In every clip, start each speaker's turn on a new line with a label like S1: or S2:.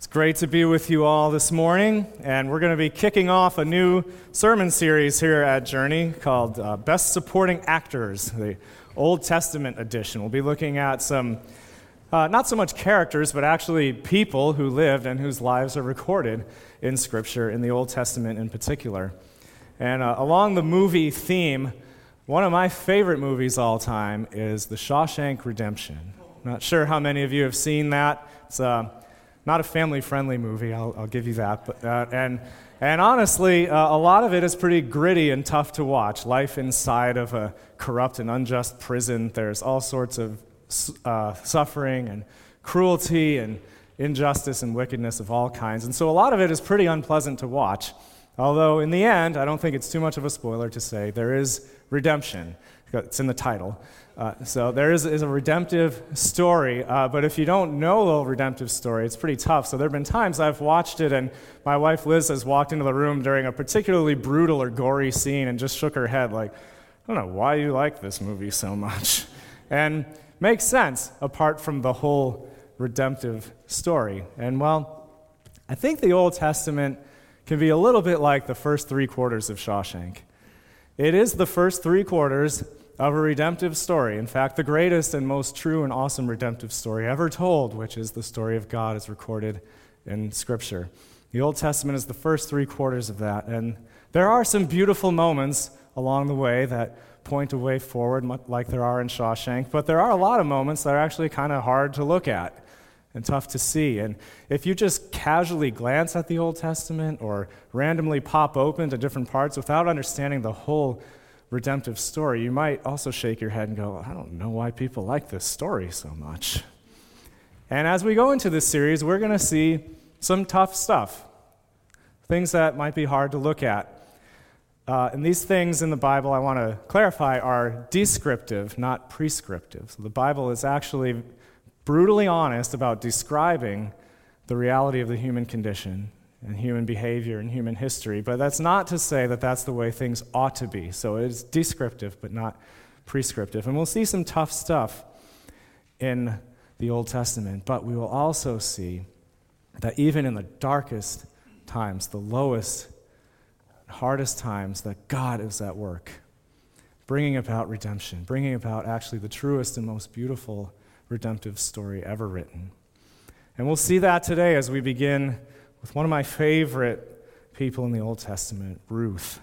S1: It's great to be with you all this morning, and we're going to be kicking off a new sermon series here at Journey called uh, Best Supporting Actors, the Old Testament edition. We'll be looking at some, uh, not so much characters, but actually people who lived and whose lives are recorded in Scripture, in the Old Testament in particular. And uh, along the movie theme, one of my favorite movies all time is The Shawshank Redemption. Not sure how many of you have seen that. It's uh, not a family friendly movie, I'll, I'll, give you that. But, uh, and, and honestly, uh, a lot of it is pretty gritty and tough to watch. Life inside of a corrupt and unjust prison, there's all sorts of uh, suffering and cruelty and injustice and wickedness of all kinds. And so a lot of it is pretty unpleasant to watch. Although, in the end, I don't think it's too much of a spoiler to say there is redemption. It's in the title. Uh, so there is, is, a redemptive story, uh, but if you don't know the redemptive story, it's pretty tough. So there have been times I've watched it, and my wife Liz has walked into the room during a particularly brutal or gory scene and just shook her head, like, I don't know why you like this movie so much. And makes sense apart from the whole redemptive story. And well, I think the Old Testament can be a little bit like the first three quarters of Shawshank. It is the first three quarters of a redemptive story. In fact, the greatest and most true and awesome redemptive story ever told, which is the story of God as recorded in Scripture. The Old Testament is the first three quarters of that. And there are some beautiful moments along the way that point a way forward, like there are in Shawshank, but there are a lot of moments that are actually kind of hard to look at and tough to see. And if you just casually glance at the Old Testament or randomly pop open to different parts without understanding the whole redemptive story, you might also shake your head and go, I don't know why people like this story so much. And as we go into this series, we're going to see some tough stuff, things that might be hard to look at. Uh, and these things in the Bible, I want to clarify, are descriptive, not prescriptive. So the Bible is actually brutally honest about describing the reality of the human condition and human behavior and human history. But that's not to say that that's the way things ought to be. So it is descriptive, but not prescriptive. And we'll see some tough stuff in the Old Testament, but we will also see that even in the darkest times, the lowest, hardest times, that God is at work, bringing about redemption, bringing about actually the truest and most beautiful redemptive story ever written. And we'll see that today as we begin with one of my favorite people in the Old Testament, Ruth.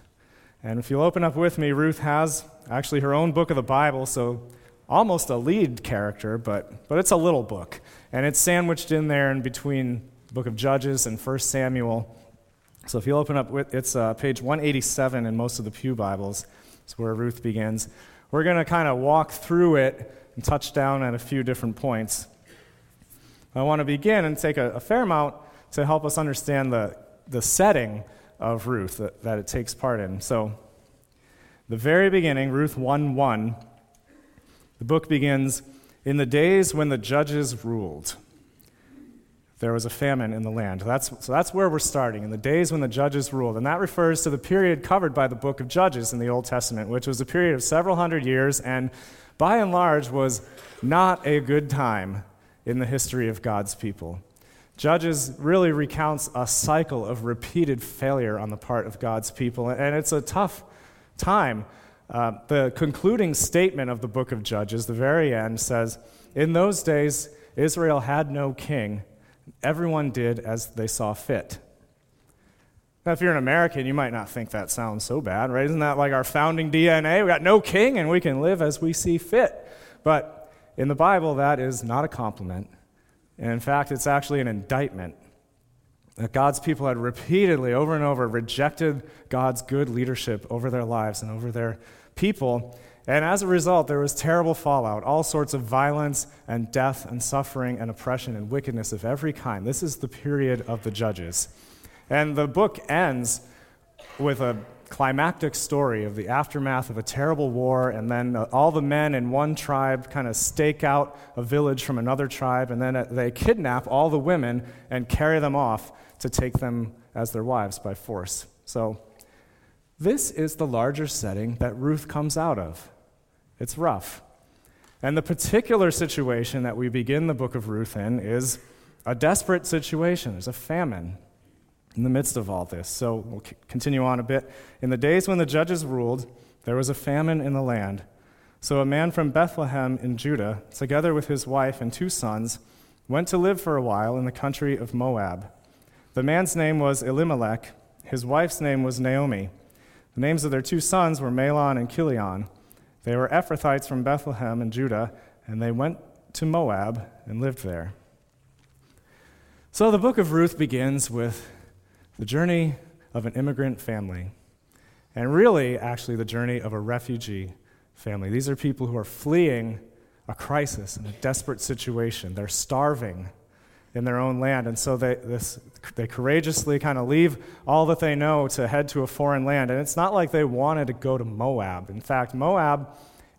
S1: And if you'll open up with me, Ruth has actually her own book of the Bible, so almost a lead character, but, but it's a little book. And it's sandwiched in there in between the book of Judges and 1 Samuel. So if you'll open up, with, it's uh, page 187 in most of the Pew Bibles. It's where Ruth begins. We're going to kind of walk through it and touch down at a few different points. I want to begin and take a, a fair amount to help us understand the, the setting of Ruth that, that it takes part in. So, the very beginning, Ruth 1 1, the book begins In the days when the judges ruled, there was a famine in the land. That's, so that's where we're starting, in the days when the judges ruled. And that refers to the period covered by the book of Judges in the Old Testament, which was a period of several hundred years and by and large was not a good time in the history of God's people. Judges really recounts a cycle of repeated failure on the part of God's people, and it's a tough time. Uh, the concluding statement of the book of Judges, the very end, says In those days, Israel had no king. Everyone did as they saw fit. Now, if you're an American, you might not think that sounds so bad, right? Isn't that like our founding DNA? We got no king and we can live as we see fit. But in the Bible, that is not a compliment. And in fact, it's actually an indictment that God's people had repeatedly, over and over, rejected God's good leadership over their lives and over their people. And as a result, there was terrible fallout, all sorts of violence and death and suffering and oppression and wickedness of every kind. This is the period of the judges. And the book ends with a climactic story of the aftermath of a terrible war, and then uh, all the men in one tribe kind of stake out a village from another tribe, and then uh, they kidnap all the women and carry them off to take them as their wives by force. So, this is the larger setting that Ruth comes out of. It's rough. And the particular situation that we begin the book of Ruth in is a desperate situation. There's a famine in the midst of all this. So we'll continue on a bit. In the days when the judges ruled, there was a famine in the land. So a man from Bethlehem in Judah, together with his wife and two sons, went to live for a while in the country of Moab. The man's name was Elimelech, his wife's name was Naomi. The names of their two sons were Mahlon and Chilion. They were Ephrathites from Bethlehem in Judah, and they went to Moab and lived there. So the book of Ruth begins with the journey of an immigrant family, and really, actually, the journey of a refugee family. These are people who are fleeing a crisis and a desperate situation. They're starving in their own land, and so they, this, they courageously kind of leave all that they know to head to a foreign land. And it's not like they wanted to go to Moab. In fact, Moab,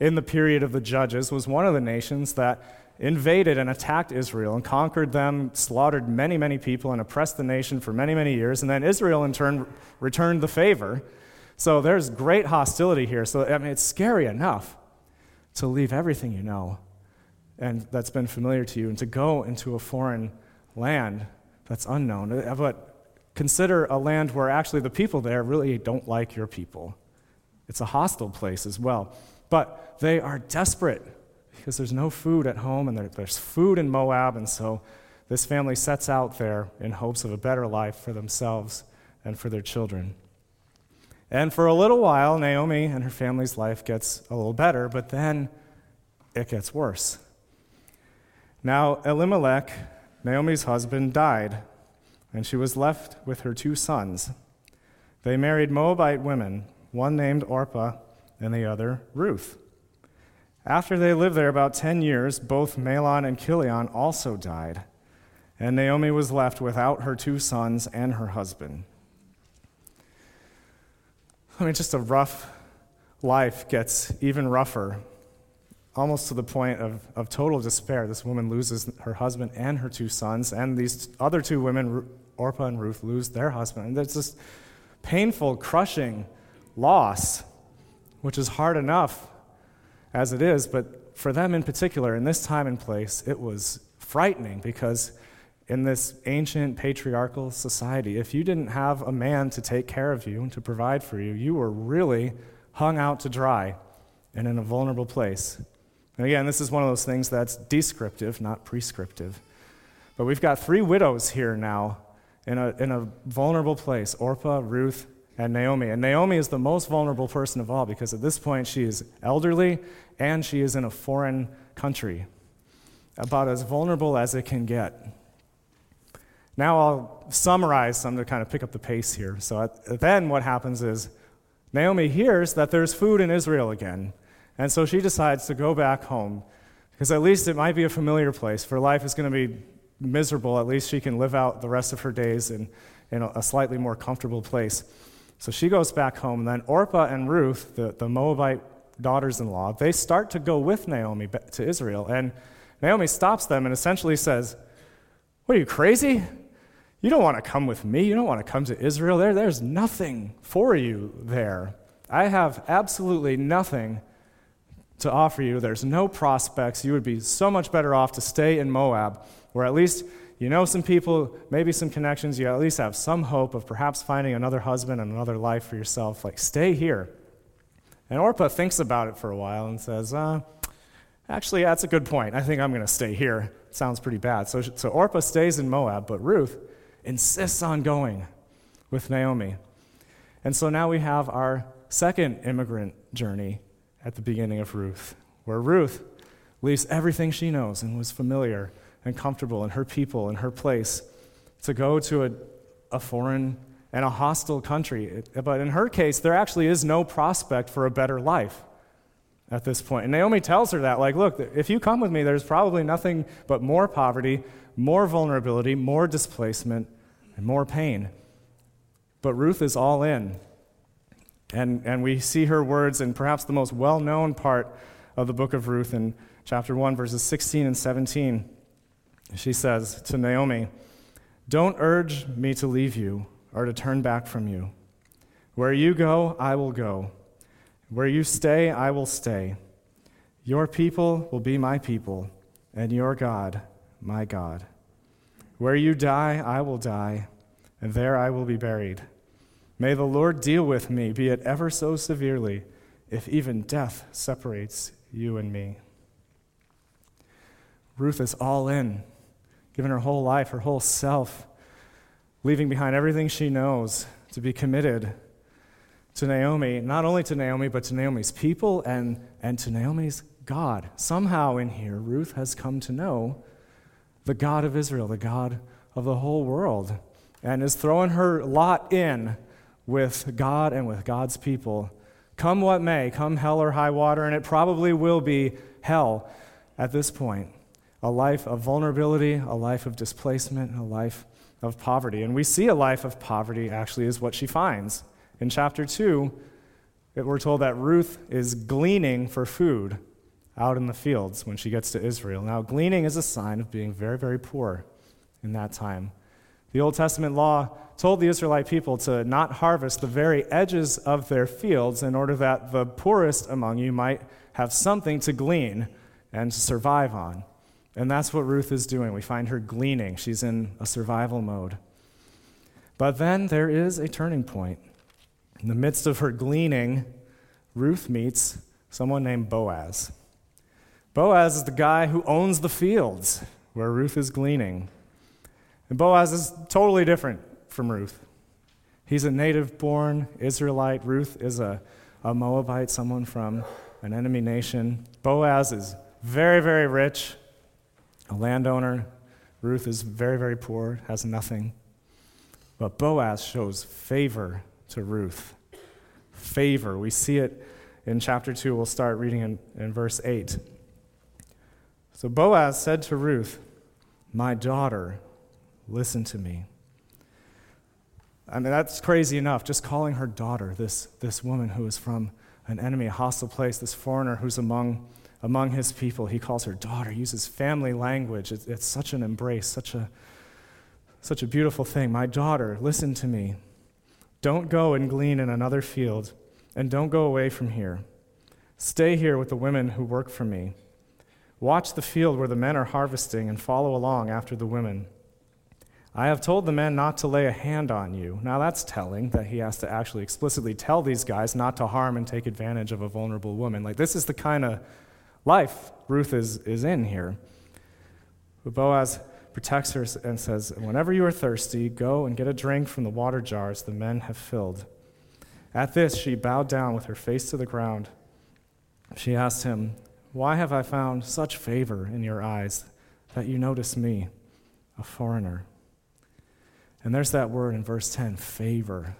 S1: in the period of the judges, was one of the nations that invaded and attacked Israel and conquered them, slaughtered many, many people, and oppressed the nation for many, many years. And then Israel, in turn, returned the favor. So there's great hostility here. So, I mean, it's scary enough to leave everything you know and that's been familiar to you and to go into a foreign land that's unknown. Uh, but consider a land where actually the people there really don't like your people. It's a hostile place as well. But they are desperate because there's no food at home and there's food in Moab, and so this family sets out there in hopes of a better life for themselves and for their children. And for a little while, Naomi and her family's life gets a little better, but then it gets worse. Now, Elimelech, Naomi's husband, died, and she was left with her two sons. They married Moabite women, one named Orpah and the other Ruth. After they lived there about 10 years, both Mahlon and Chilion also died, and Naomi was left without her two sons and her husband. I mean, just a rough life gets even rougher, almost to the point of, of total despair. This woman loses her husband and her two sons, and these other two women, Orpah and Ruth, lose their husband. And there's this painful, crushing loss, which is hard enough as it is, but for them in particular, in this time and place, it was frightening because in this ancient patriarchal society, if you didn't have a man to take care of you and to provide for you, you were really hung out to dry and in a vulnerable place. And again, this is one of those things that's descriptive, not prescriptive. But we've got three widows here now in a, in a vulnerable place Orpah, Ruth, and Naomi. And Naomi is the most vulnerable person of all because at this point she is elderly and she is in a foreign country, about as vulnerable as it can get. Now I'll summarize some to kind of pick up the pace here. So at, then what happens is Naomi hears that there's food in Israel again. And so she decides to go back home because at least it might be a familiar place. For life is going to be miserable, at least she can live out the rest of her days in, in a slightly more comfortable place. So she goes back home. And then Orpah and Ruth, the, the Moabite daughters in law, they start to go with Naomi to Israel. And Naomi stops them and essentially says, What are you, crazy? You don't want to come with me. You don't want to come to Israel. There, there's nothing for you there. I have absolutely nothing to offer you. There's no prospects. You would be so much better off to stay in Moab, where at least you know some people, maybe some connections, you at least have some hope of perhaps finding another husband and another life for yourself. Like, stay here. And Orpah thinks about it for a while and says, uh, actually, that's a good point. I think I'm going to stay here. Sounds pretty bad. So, so Orpah stays in Moab, but Ruth insists on going with Naomi. And so now we have our second immigrant journey at the beginning of Ruth, where Ruth leaves everything she knows and was familiar and comfortable in her people and her place to go to a, a foreign and a hostile country. But in her case, there actually is no prospect for a better life at this point. And Naomi tells her that, like, look, if you come with me, there's probably nothing but more poverty, more vulnerability, more displacement, and more pain. But Ruth is all in. And, and we see her words in perhaps the most well known part of the book of Ruth in chapter 1, verses 16 and 17. She says to Naomi, Don't urge me to leave you or to turn back from you. Where you go, I will go. Where you stay, I will stay. Your people will be my people, and your God, my God. Where you die, I will die, and there I will be buried. May the Lord deal with me, be it ever so severely, if even death separates you and me. Ruth is all in, giving her whole life, her whole self, leaving behind everything she knows to be committed to Naomi, not only to Naomi, but to Naomi's people and, and to Naomi's God. Somehow in here, Ruth has come to know the God of Israel, the God of the whole world, and is throwing her lot in with God and with God's people. Come what may, come hell or high water, and it probably will be hell at this point. A life of vulnerability, a life of displacement, a life of poverty. And we see a life of poverty actually is what she finds. In chapter 2, we're told that Ruth is gleaning for food out in the fields when she gets to Israel. Now, gleaning is a sign of being very, very poor in that time. The Old Testament law told the Israelite people to not harvest the very edges of their fields in order that the poorest among you might have something to glean and to survive on. And that's what Ruth is doing. We find her gleaning. She's in a survival mode. But then there is a turning point. In the midst of her gleaning, Ruth meets someone named Boaz. Boaz is the guy who owns the fields where Ruth is gleaning. And Boaz is totally different from Ruth. He's a native born Israelite. Ruth is a, a Moabite, someone from an enemy nation. Boaz is very, very rich, a landowner. Ruth is very, very poor, has nothing. But Boaz shows favor to Ruth. Favor. We see it in chapter 2. We'll start reading in, in verse 8. So Boaz said to Ruth, My daughter, listen to me. I mean, that's crazy enough, just calling her daughter, this, this woman who is from an enemy, a hostile place, this foreigner who's among, among his people. He calls her daughter, uses family language. It's, it's such an embrace, such a, such a beautiful thing. My daughter, listen to me. Don't go and glean in another field, and don't go away from here. Stay here with the women who work for me. Watch the field where the men are harvesting and follow along after the women. I have told the men not to lay a hand on you. Now that's telling that he has to actually explicitly tell these guys not to harm and take advantage of a vulnerable woman. Like, this is the kind of life Ruth is, is in here. But Boaz protects her and says, Whenever you are thirsty, go and get a drink from the water jars the men have filled. At this, she bowed down with her face to the ground. She asked him, Why have I found such favor in your eyes that you notice me, a foreigner? And there's that word in verse 10 favor.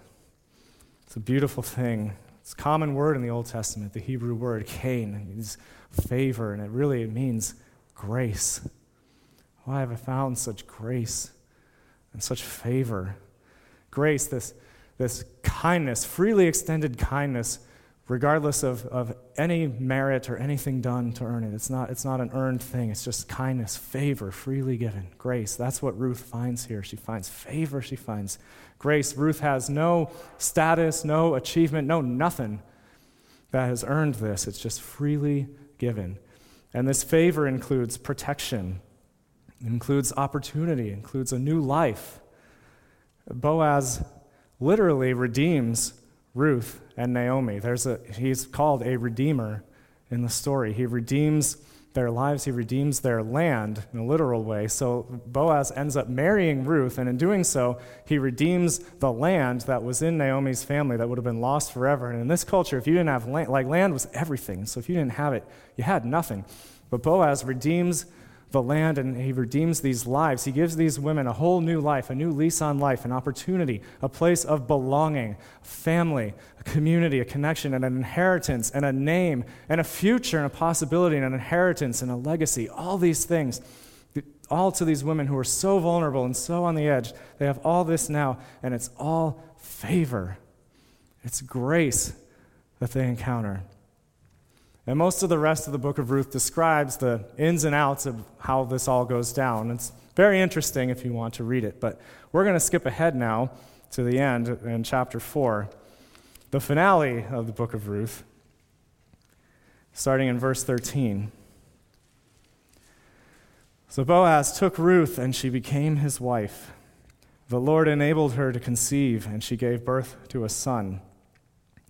S1: It's a beautiful thing. It's a common word in the Old Testament, the Hebrew word kain. means favor, and it really it means grace. Why have I found such grace and such favor? Grace, this, this kindness, freely extended kindness, regardless of, of any merit or anything done to earn it. It's not, it's not an earned thing, it's just kindness, favor, freely given. Grace. That's what Ruth finds here. She finds favor, she finds grace. Ruth has no status, no achievement, no nothing that has earned this. It's just freely given. And this favor includes protection, includes opportunity, includes a new life. Boaz literally redeems Ruth and Naomi. There's a, he's called a redeemer in the story. He redeems their lives, he redeems their land in a literal way. So Boaz ends up marrying Ruth, and in doing so, he redeems the land that was in Naomi's family that would have been lost forever. And in this culture, if you didn't have land, like land was everything. So if you didn't have it, you had nothing. But Boaz redeems the land and he redeems these lives. He gives these women a whole new life, a new lease on life, an opportunity, a place of belonging, family, a community, a connection, and an inheritance, and a name, and a future, and a possibility, and an inheritance, and a legacy. All these things, all to these women who are so vulnerable and so on the edge. They have all this now, and it's all favor. It's grace that they encounter. And most of the rest of the book of Ruth describes the ins and outs of how this all goes down. It's very interesting if you want to read it, but we're going to skip ahead now to the end in chapter 4, the finale of the book of Ruth, starting in verse 13. So Boaz took Ruth, and she became his wife. The Lord enabled her to conceive, and she gave birth to a son.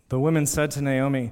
S1: The women said to Naomi,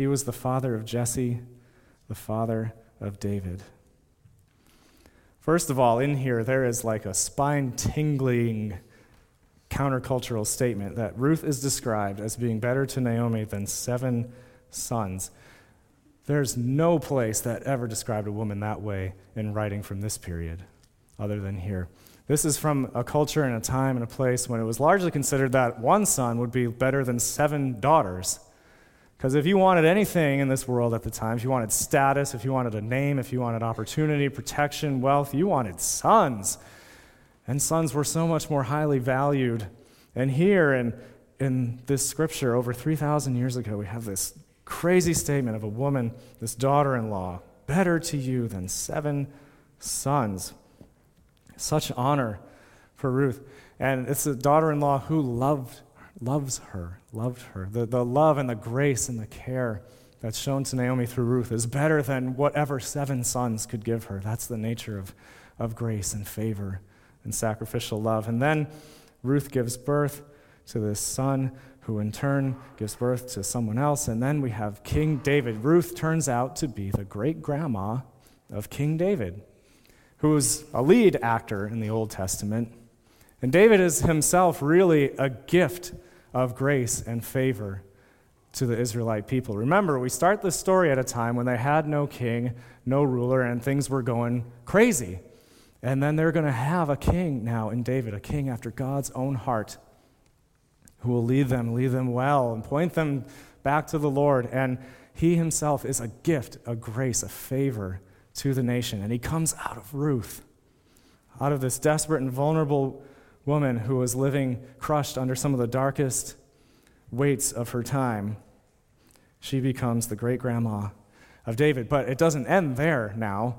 S1: He was the father of Jesse, the father of David. First of all, in here, there is like a spine tingling countercultural statement that Ruth is described as being better to Naomi than seven sons. There's no place that ever described a woman that way in writing from this period, other than here. This is from a culture and a time and a place when it was largely considered that one son would be better than seven daughters. Because if you wanted anything in this world at the time, if you wanted status, if you wanted a name, if you wanted opportunity, protection, wealth, you wanted sons. And sons were so much more highly valued. And here in, in this scripture, over 3,000 years ago, we have this crazy statement of a woman, this daughter in law, better to you than seven sons. Such honor for Ruth. And it's a daughter in law who loved, loves her, loved her. The, the love and the grace and the care that's shown to Naomi through Ruth is better than whatever seven sons could give her. That's the nature of, of grace and favor and sacrificial love. And then Ruth gives birth to this son who in turn gives birth to someone else. And then we have King David. Ruth turns out to be the great grandma of King David, who was a lead actor in the Old Testament. And David is himself really a gift of grace and favor to the Israelite people. Remember, we start this story at a time when they had no king, no ruler, and things were going crazy. And then they're going to have a king now in David, a king after God's own heart, who will lead them, lead them well, and point them back to the Lord. And he himself is a gift, a grace, a favor to the nation. And he comes out of Ruth, out of this desperate and vulnerable woman who was living crushed under some of the darkest weights of her time. She becomes the great grandma of David. But it doesn't end there now.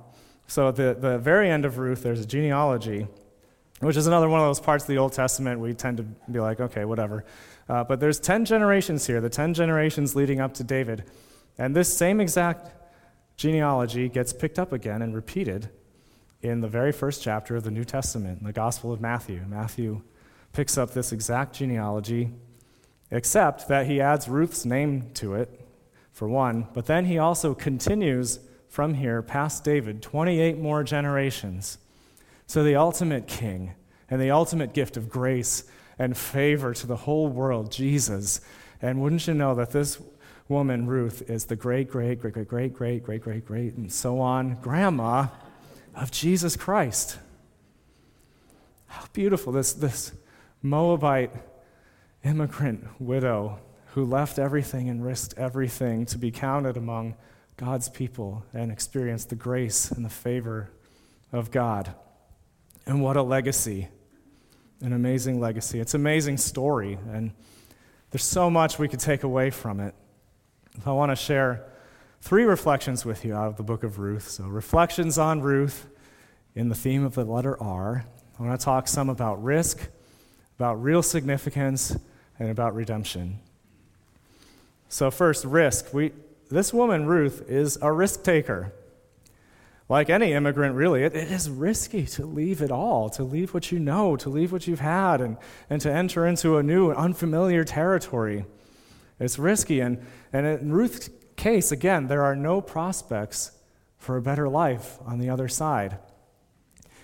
S1: So at the, the very end of Ruth, there's a genealogy, which is another one of those parts of the Old Testament we tend to be like, okay, whatever. Uh, but there's 10 generations here, the 10 generations leading up to David. And this same exact genealogy gets picked up again and repeated in the very first chapter of the New Testament, in the Gospel of Matthew. Matthew picks up this exact genealogy, except that he adds Ruth's name to it, for one, but then he also continues from here past David, 28 more generations, to the ultimate king and the ultimate gift of grace and favor to the whole world, Jesus. And wouldn't you know that this woman, Ruth, is the great, great, great, great, great, great, great, great, great, and so on, grandma of Jesus Christ? How beautiful this, this Moabite immigrant widow who left everything and risked everything to be counted among God's people and experience the grace and the favor of God. And what a legacy! An amazing legacy. It's an amazing story, and there's so much we could take away from it. I want to share three reflections with you out of the book of Ruth. So, reflections on Ruth in the theme of the letter R. I want to talk some about risk, about real significance, and about redemption. So, first, risk. We, this woman, Ruth, is a risk taker. Like any immigrant, really, it, it is risky to leave it all, to leave what you know, to leave what you've had, and, and to enter into a new, and unfamiliar territory. It's risky. And, and in Ruth's case, again, there are no prospects for a better life on the other side.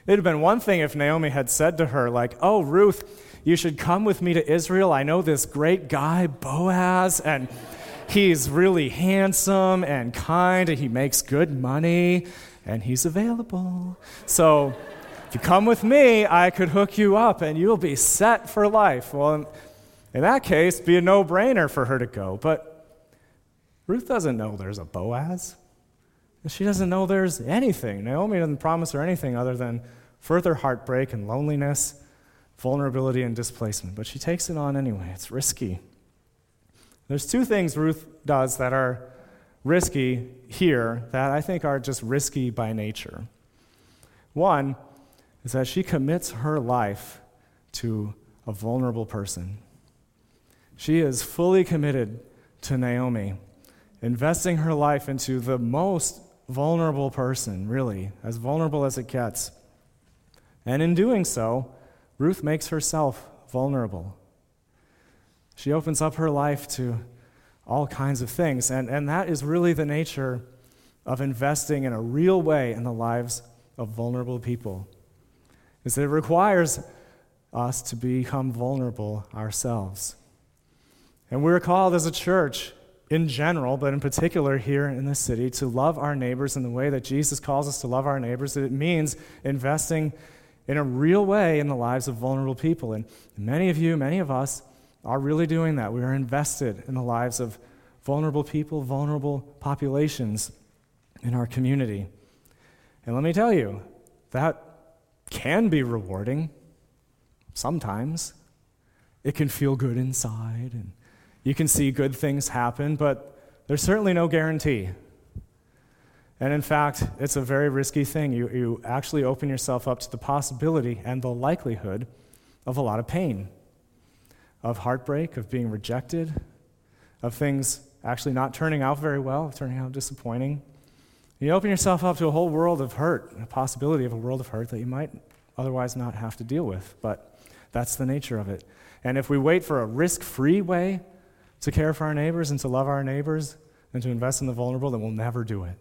S1: It would have been one thing if Naomi had said to her, like, Oh, Ruth, you should come with me to Israel. I know this great guy, Boaz, and he's really handsome and kind, and he makes good money, and he's available. So if you come with me, I could hook you up, and you'll be set for life. Well, in, in that case, be a no brainer for her to go. But Ruth doesn't know there's a Boaz. She doesn't know there's anything. Naomi doesn't promise her anything other than further heartbreak and loneliness, vulnerability and displacement. But she takes it on anyway. It's risky. There's two things Ruth does that are risky here that I think are just risky by nature. One is that she commits her life to a vulnerable person. She is fully committed to Naomi, investing her life into the most vulnerable person, really, as vulnerable as it gets. And in doing so, Ruth makes herself vulnerable. She opens up her life to all kinds of things, and, and that is really the nature of investing in a real way in the lives of vulnerable people. Is that it requires us to become vulnerable ourselves. And we're called as a church in general, but in particular here in the city, to love our neighbors in the way that Jesus calls us to love our neighbors. It means investing in a real way in the lives of vulnerable people. And many of you, many of us, are really doing that. We are invested in the lives of vulnerable people, vulnerable populations in our community. And let me tell you, that can be rewarding sometimes. It can feel good inside, and you can see good things happen, but there's certainly no guarantee. And in fact, it's a very risky thing. You, you actually open yourself up to the possibility and the likelihood of a lot of pain, of heartbreak, of being rejected, of things actually not turning out very well, turning out disappointing. You open yourself up to a whole world of hurt, a possibility of a world of hurt that you might otherwise not have to deal with. But that's the nature of it. And if we wait for a risk free way to care for our neighbors and to love our neighbors and to invest in the vulnerable, then we'll never do it.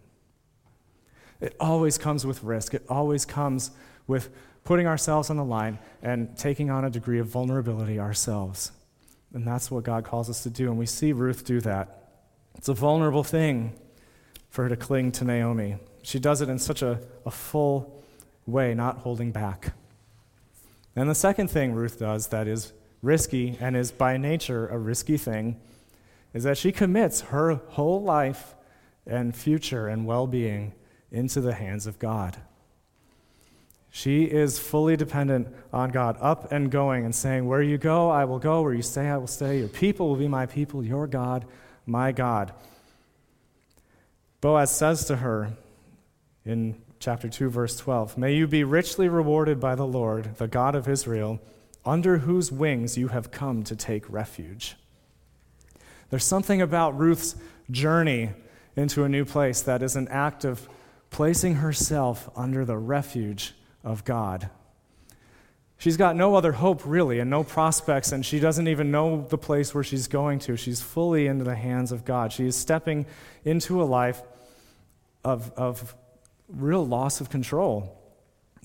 S1: It always comes with risk, it always comes with putting ourselves on the line and taking on a degree of vulnerability ourselves. And that's what God calls us to do. And we see Ruth do that. It's a vulnerable thing for her to cling to Naomi. She does it in such a, a full way, not holding back. And the second thing Ruth does that is risky and is by nature a risky thing is that she commits her whole life and future and well being into the hands of God. She is fully dependent on God, up and going and saying, Where you go, I will go. Where you stay, I will stay. Your people will be my people. Your God, my God. Boaz says to her in chapter 2, verse 12 May you be richly rewarded by the Lord, the God of Israel, under whose wings you have come to take refuge. There's something about Ruth's journey into a new place that is an act of placing herself under the refuge of God. She's got no other hope, really, and no prospects, and she doesn't even know the place where she's going to. She's fully into the hands of God. She is stepping into a life of, of real loss of control.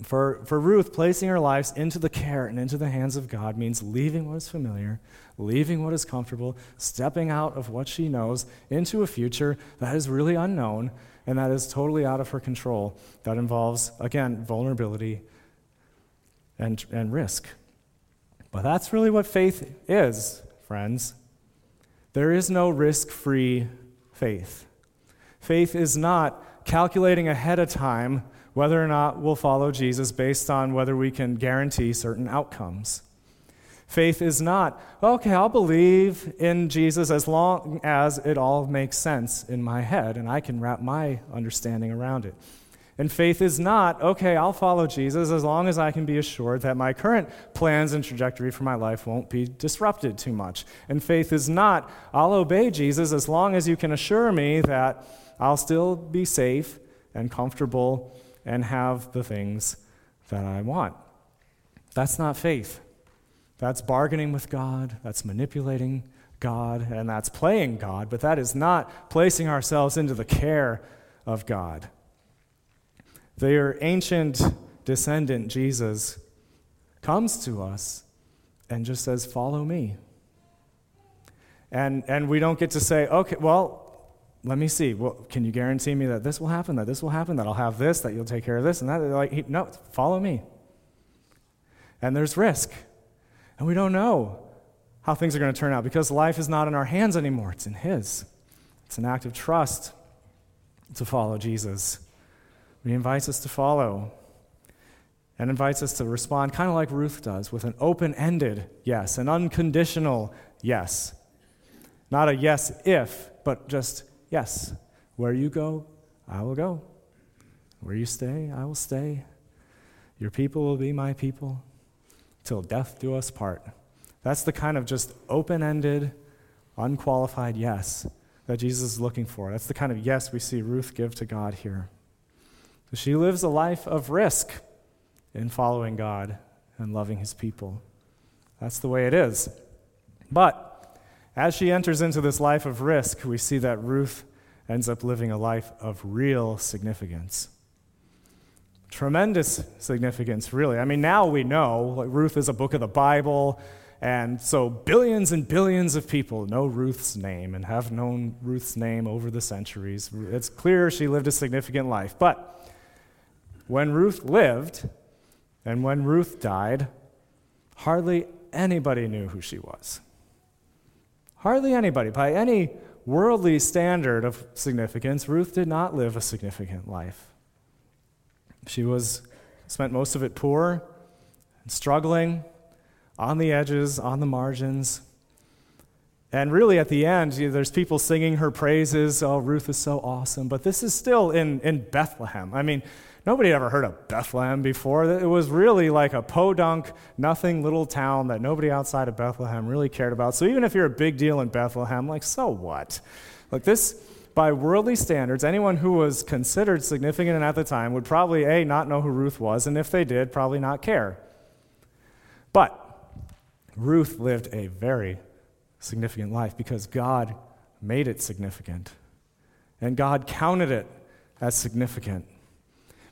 S1: For, for Ruth, placing her life into the care and into the hands of God means leaving what is familiar, leaving what is comfortable, stepping out of what she knows into a future that is really unknown and that is totally out of her control. That involves, again, vulnerability and, and risk. But that's really what faith is, friends. There is no risk free faith. Faith is not calculating ahead of time whether or not we'll follow Jesus based on whether we can guarantee certain outcomes. Faith is not, okay, I'll believe in Jesus as long as it all makes sense in my head and I can wrap my understanding around it. And faith is not, okay, I'll follow Jesus as long as I can be assured that my current plans and trajectory for my life won't be disrupted too much. And faith is not, I'll obey Jesus as long as you can assure me that I'll still be safe and comfortable and have the things that I want. That's not faith. That's bargaining with God, that's manipulating God, and that's playing God, but that is not placing ourselves into the care of God. Their ancient descendant, Jesus, comes to us and just says, Follow me. And, and we don't get to say, Okay, well, let me see. Well, can you guarantee me that this will happen, that this will happen, that I'll have this, that you'll take care of this and that? They're like, no, follow me. And there's risk. And we don't know how things are going to turn out because life is not in our hands anymore, it's in His. It's an act of trust to follow Jesus. He invites us to follow and invites us to respond kind of like Ruth does with an open ended yes, an unconditional yes. Not a yes if, but just yes. Where you go, I will go. Where you stay, I will stay. Your people will be my people till death do us part. That's the kind of just open ended, unqualified yes that Jesus is looking for. That's the kind of yes we see Ruth give to God here. She lives a life of risk in following God and loving his people. That's the way it is. But as she enters into this life of risk, we see that Ruth ends up living a life of real significance. Tremendous significance, really. I mean, now we know like Ruth is a book of the Bible, and so billions and billions of people know Ruth's name and have known Ruth's name over the centuries. It's clear she lived a significant life. But when Ruth lived and when Ruth died, hardly anybody knew who she was. Hardly anybody. By any worldly standard of significance, Ruth did not live a significant life. She was spent most of it poor and struggling on the edges, on the margins. And really, at the end, you know, there's people singing her praises. Oh, Ruth is so awesome. But this is still in, in Bethlehem. I mean, nobody had ever heard of Bethlehem before. It was really like a podunk, nothing little town that nobody outside of Bethlehem really cared about. So even if you're a big deal in Bethlehem, like, so what? Like, this by worldly standards, anyone who was considered significant at the time would probably, A, not know who Ruth was, and if they did, probably not care. But Ruth lived a very significant life because God made it significant. And God counted it as significant.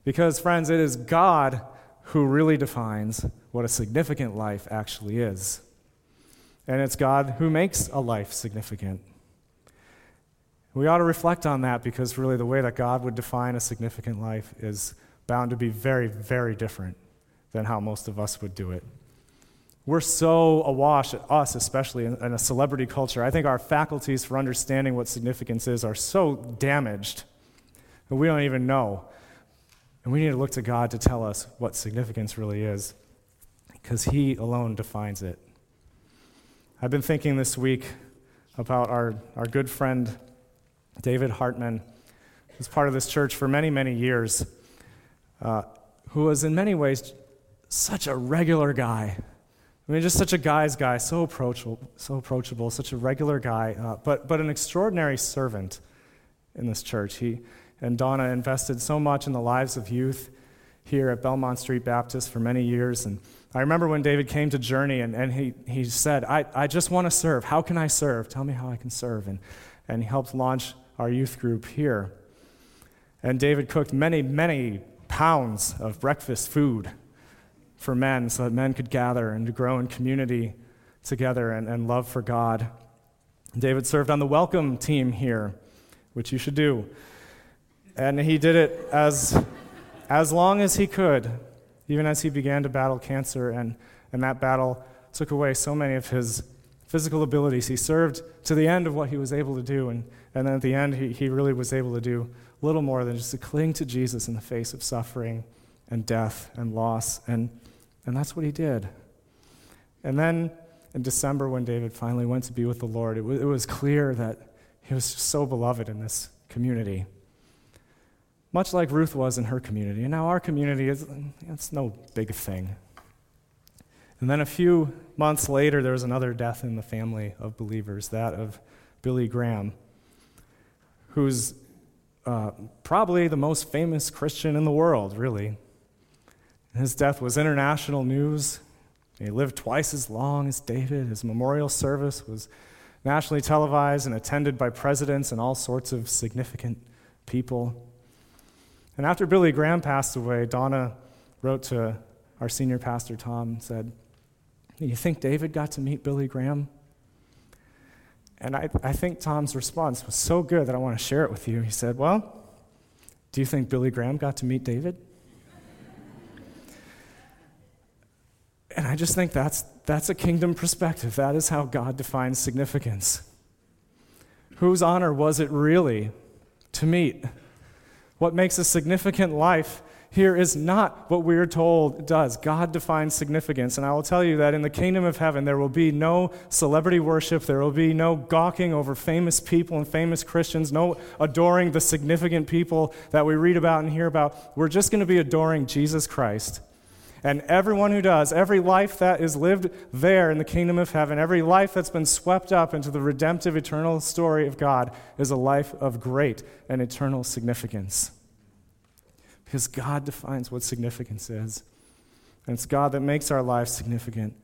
S1: Because, friends, it is God who really defines what a significant life actually is. And it's God who makes a life significant. We ought to reflect on that because really the way that God would define a significant life is bound to be very, very different than how most of us would do it. We're so awash, us especially, in, a celebrity culture. I think our faculties for understanding what significance is are so damaged that we don't even know. And we need to look to God to tell us what significance really is because He alone defines it. I've been thinking this week about our, our good friend David Hartman was part of this church for many, many years, uh, who was in many ways such a regular guy. I mean, just such a guy's guy, so approachable, so approachable, such a regular guy, uh, but, but an extraordinary servant in this church. He and Donna invested so much in the lives of youth here at Belmont Street Baptist for many years. And I remember when David came to Journey and, and he, he said, I, I just want to serve. How can I serve? Tell me how I can serve. And, and he helped launch our youth group here. And David cooked many, many pounds of breakfast food for men so that men could gather and grow in community together and, and love for God. David served on the welcome team here, which you should do. And he did it as, as long as he could, even as he began to battle cancer. And, and that battle took away so many of his physical abilities. He served to the end of what he was able to do. And, and then at the end, he, he really was able to do little more than just to cling to Jesus in the face of suffering and death and loss. And, and that's what he did. And then in December, when David finally went to be with the Lord, it was, it was clear that he was so beloved in this community. Much like Ruth was in her community. And now our community is it's no big thing. And then a few months later, there was another death in the family of believers, that of Billy Graham, who's uh, probably the most famous Christian in the world, really. His death was international news. He lived twice as long as David. His memorial service was nationally televised and attended by presidents and all sorts of significant people. And after Billy Graham passed away, Donna wrote to our senior pastor, Tom, and said, you think David got to meet Billy Graham? And I, I think Tom's response was so good that I want to share it with you. He said, Well, do you think Billy Graham got to meet David? and I just think that's, that's a kingdom perspective. That is how God defines significance. Whose honor was it really to meet What makes a significant life here is not what we're told does. God defines significance. And I will tell you that in the kingdom of heaven, there will be no celebrity worship. There will be no gawking over famous people and famous Christians, no adoring the significant people that we read about and hear about. We're just going to be adoring Jesus Christ. And everyone who does, every life that is lived there in the kingdom of heaven, every life that's been swept up into the redemptive eternal story of God, is a life of great and eternal significance because God defines what significance is. And it's God that makes our lives significant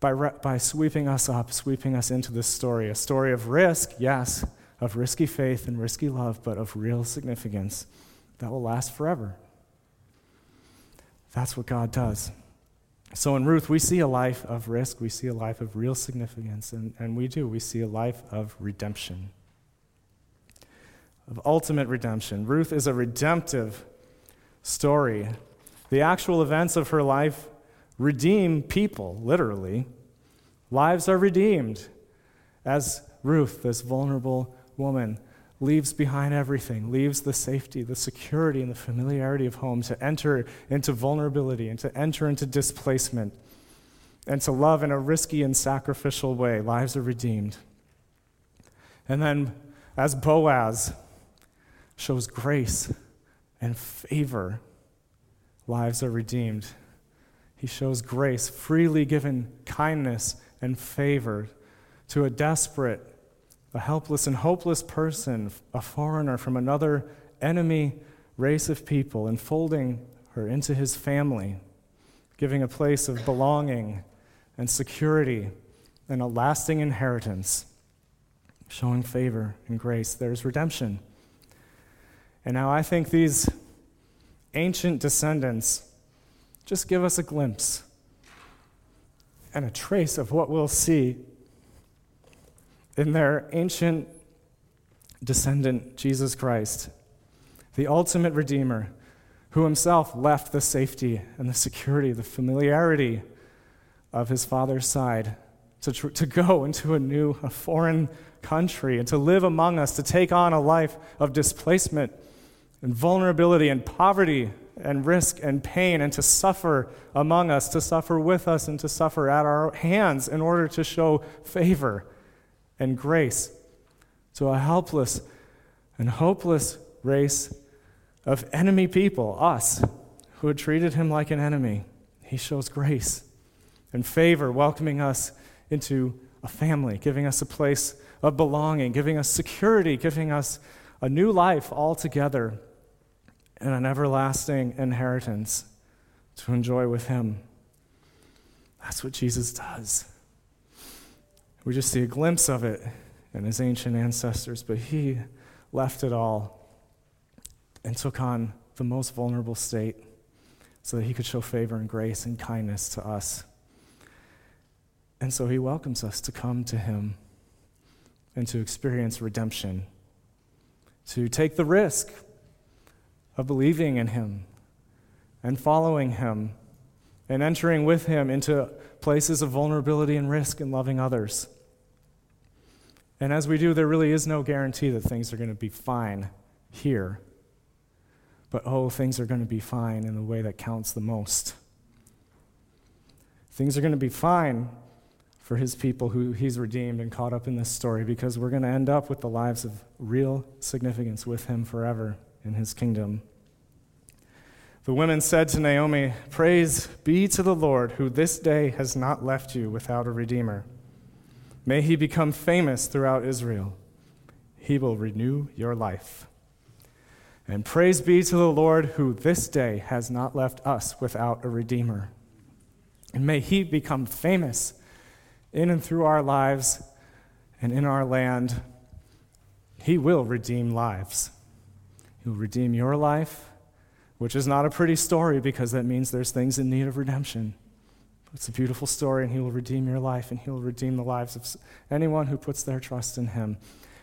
S1: by, re- by sweeping us up, sweeping us into this story. A story of risk, yes, of risky faith and risky love, but of real significance that will last forever. That's what God does. So in Ruth, we see a life of risk, we see a life of real significance, and, and we do. We see a life of redemption, of ultimate redemption. Ruth is a redemptive story. The actual events of her life redeem people, literally. Lives are redeemed as Ruth, this vulnerable woman, leaves behind everything, leaves the safety, the security, and the familiarity of home to enter into vulnerability and to enter into displacement and to love in a risky and sacrificial way. Lives are redeemed. And then, as Boaz shows grace and favor, lives are redeemed. He shows grace, freely given kindness and favor to a desperate, a helpless and hopeless person, a foreigner from another enemy race of people, enfolding her into his family, giving a place of belonging and security and a lasting inheritance, showing favor and grace. There's redemption. And now I think these ancient descendants just give us a glimpse and a trace of what we'll see in their ancient descendant, Jesus Christ, the ultimate Redeemer, who himself left the safety and the security, the familiarity of his father's side to, tr- to go into a new, a foreign country and to live among us, to take on a life of displacement and vulnerability and poverty and risk and pain and to suffer among us, to suffer with us, and to suffer at our hands in order to show favor and grace to a helpless and hopeless race of enemy people, us, who had treated him like an enemy. He shows grace and favor, welcoming us into a family, giving us a place of belonging, giving us security, giving us a new life altogether and an everlasting inheritance to enjoy with Him. That's what Jesus does. We just see a glimpse of it in His ancient ancestors, but He left it all and took on the most vulnerable state so that He could show favor and grace and kindness to us. And so He welcomes us to come to Him and to experience redemption, to take the risk of believing in Him and following Him and entering with Him into places of vulnerability and risk and loving others. And as we do, there really is no guarantee that things are going to be fine here. But oh, things are going to be fine in the way that counts the most. Things are going to be fine for his people who he's redeemed and caught up in this story because we're going to end up with the lives of real significance with him forever in his kingdom. The women said to Naomi, Praise be to the Lord, who this day has not left you without a redeemer. May he become famous throughout Israel. He will renew your life. And praise be to the Lord, who this day has not left us without a redeemer. And may he become famous in and through our lives and in our land. He will redeem lives. He will redeem your life which is not a pretty story because that means there's things in need of redemption. It's a beautiful story, and He will redeem your life, and He will redeem the lives of anyone who puts their trust in Him.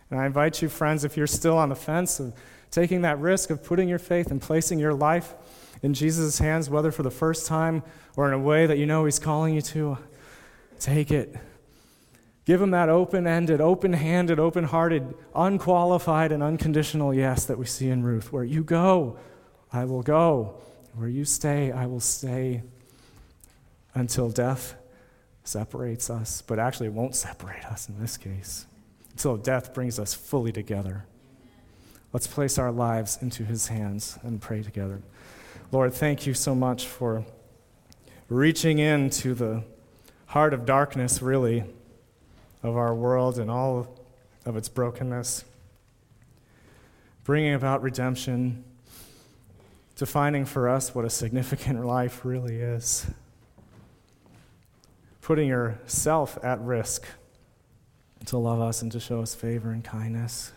S1: And I invite you, friends, if you're still on the fence of taking that risk of putting your faith and placing your life in Jesus' hands, whether for the first time or in a way that you know He's calling you to, uh, take it. Give Him that open ended, open handed, open hearted, unqualified, and unconditional yes that we see in Ruth. Where you go, I will go. Where you stay, I will stay until death separates us. But actually, it won't separate us in this case until death brings us fully together. Let's place our lives into his hands and pray together. Lord, thank you so much for reaching into the heart of darkness, really of our world and all of its brokenness, bringing about redemption, defining for us what a significant life really is, putting yourself at risk to love us and to show us favor and kindness.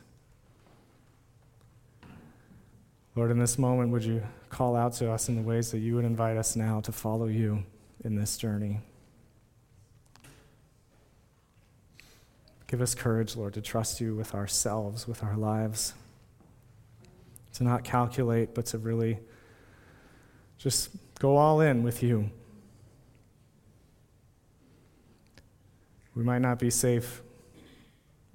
S1: Lord, in this moment, would you call out to us in the ways that you would invite us now to follow you in this journey? Give us courage, Lord, to trust you with ourselves, with our lives, to not calculate, but to really just go all in with you. We might not be safe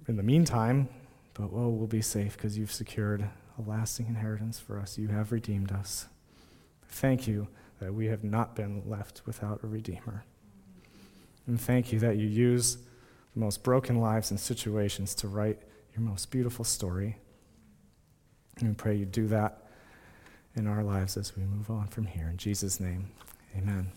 S1: in the meantime, but oh, we'll be safe because you've secured a lasting inheritance for us. You have redeemed us. Thank you that we have not been left without a Redeemer. And thank you that you use the most broken lives and situations to write your most beautiful story. And we pray you do that in our lives as we move on from here. In Jesus' name, amen.